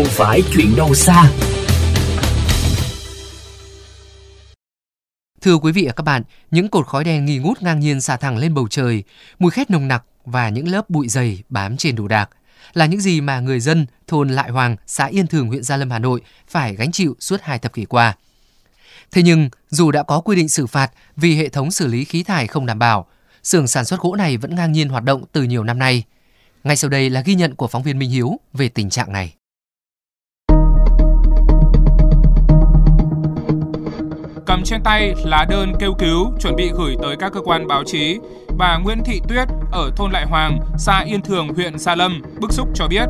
không phải chuyện đâu xa. Thưa quý vị và các bạn, những cột khói đen nghi ngút ngang nhiên xả thẳng lên bầu trời, mùi khét nồng nặc và những lớp bụi dày bám trên đồ đạc là những gì mà người dân thôn Lại Hoàng, xã Yên Thường, huyện Gia Lâm, Hà Nội phải gánh chịu suốt hai thập kỷ qua. Thế nhưng, dù đã có quy định xử phạt vì hệ thống xử lý khí thải không đảm bảo, xưởng sản xuất gỗ này vẫn ngang nhiên hoạt động từ nhiều năm nay. Ngay sau đây là ghi nhận của phóng viên Minh Hiếu về tình trạng này. Cầm trên tay lá đơn kêu cứu chuẩn bị gửi tới các cơ quan báo chí, bà Nguyễn Thị Tuyết ở thôn Lại Hoàng, xã Yên Thường, huyện Gia Lâm bức xúc cho biết,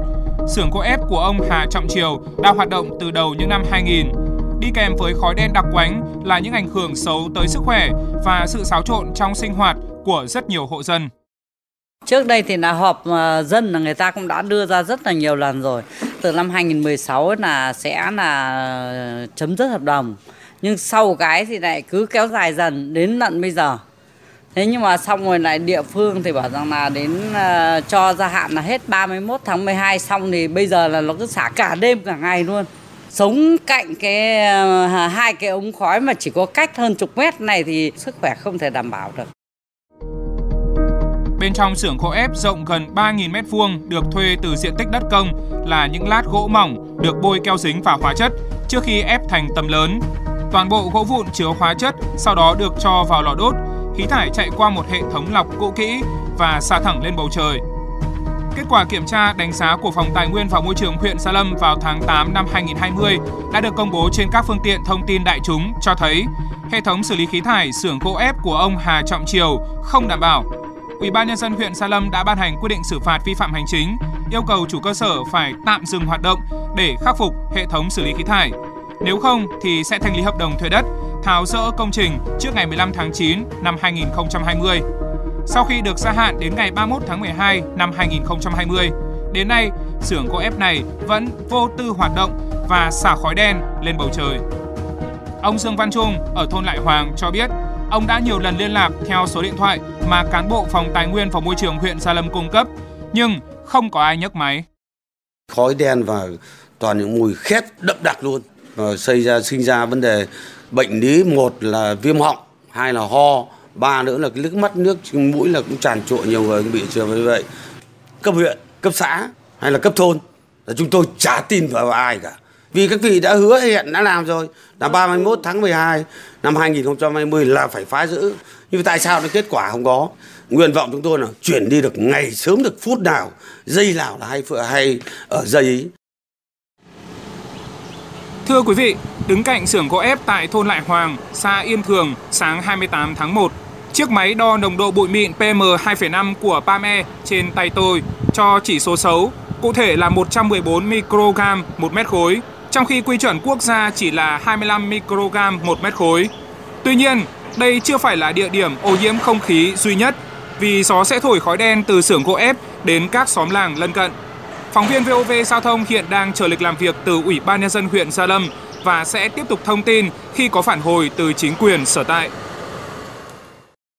xưởng gỗ ép của ông Hà Trọng Triều đã hoạt động từ đầu những năm 2000. Đi kèm với khói đen đặc quánh là những ảnh hưởng xấu tới sức khỏe và sự xáo trộn trong sinh hoạt của rất nhiều hộ dân. Trước đây thì là họp ờ, dân là người ta cũng đã đưa ra rất là nhiều lần rồi. Từ năm 2016 là sẽ là chấm dứt hợp đồng. Nhưng sau cái thì lại cứ kéo dài dần đến tận bây giờ. Thế nhưng mà xong rồi lại địa phương thì bảo rằng là đến uh, cho gia hạn là hết 31 tháng 12 xong thì bây giờ là nó cứ xả cả đêm cả ngày luôn. Sống cạnh cái uh, hai cái ống khói mà chỉ có cách hơn chục mét này thì sức khỏe không thể đảm bảo được. Bên trong xưởng gỗ ép rộng gần 3.000 m2 được thuê từ diện tích đất công là những lát gỗ mỏng được bôi keo dính và hóa chất trước khi ép thành tầm lớn. Toàn bộ gỗ vụn chứa hóa chất sau đó được cho vào lò đốt, khí thải chạy qua một hệ thống lọc cũ kỹ và xả thẳng lên bầu trời. Kết quả kiểm tra đánh giá của Phòng Tài nguyên và Môi trường huyện Sa Lâm vào tháng 8 năm 2020 đã được công bố trên các phương tiện thông tin đại chúng cho thấy hệ thống xử lý khí thải xưởng gỗ ép của ông Hà Trọng Triều không đảm bảo Ủy ban nhân dân huyện Sa Lâm đã ban hành quyết định xử phạt vi phạm hành chính, yêu cầu chủ cơ sở phải tạm dừng hoạt động để khắc phục hệ thống xử lý khí thải. Nếu không thì sẽ thanh lý hợp đồng thuê đất, tháo rỡ công trình trước ngày 15 tháng 9 năm 2020. Sau khi được gia hạn đến ngày 31 tháng 12 năm 2020, đến nay xưởng gỗ ép này vẫn vô tư hoạt động và xả khói đen lên bầu trời. Ông Dương Văn Trung ở thôn Lại Hoàng cho biết Ông đã nhiều lần liên lạc theo số điện thoại mà cán bộ phòng tài nguyên và môi trường huyện Gia Lâm cung cấp, nhưng không có ai nhấc máy. Khói đen và toàn những mùi khét đậm đặc luôn. Xây ra sinh ra vấn đề bệnh lý một là viêm họng, hai là ho, ba nữa là cái nước mắt nước mũi là cũng tràn trộn nhiều người bị trường như vậy. Cấp huyện, cấp xã hay là cấp thôn là chúng tôi chả tin vào ai cả. Vì các vị đã hứa hẹn đã làm rồi là 31 tháng 12 năm 2020 là phải phá giữ. Nhưng tại sao nó kết quả không có? Nguyện vọng chúng tôi là chuyển đi được ngày sớm được phút nào, giây nào là hay hay ở giây ý. Thưa quý vị, đứng cạnh xưởng gỗ ép tại thôn Lại Hoàng, xã Yên Thường, sáng 28 tháng 1, chiếc máy đo nồng độ bụi mịn PM2,5 của PAME trên tay tôi cho chỉ số xấu, cụ thể là 114 microgram một mét khối, trong khi quy chuẩn quốc gia chỉ là 25 microgram một mét khối. Tuy nhiên, đây chưa phải là địa điểm ô nhiễm không khí duy nhất, vì gió sẽ thổi khói đen từ xưởng gỗ ép đến các xóm làng lân cận. Phóng viên VOV Giao thông hiện đang chờ lịch làm việc từ Ủy ban Nhân dân huyện Gia Lâm và sẽ tiếp tục thông tin khi có phản hồi từ chính quyền sở tại.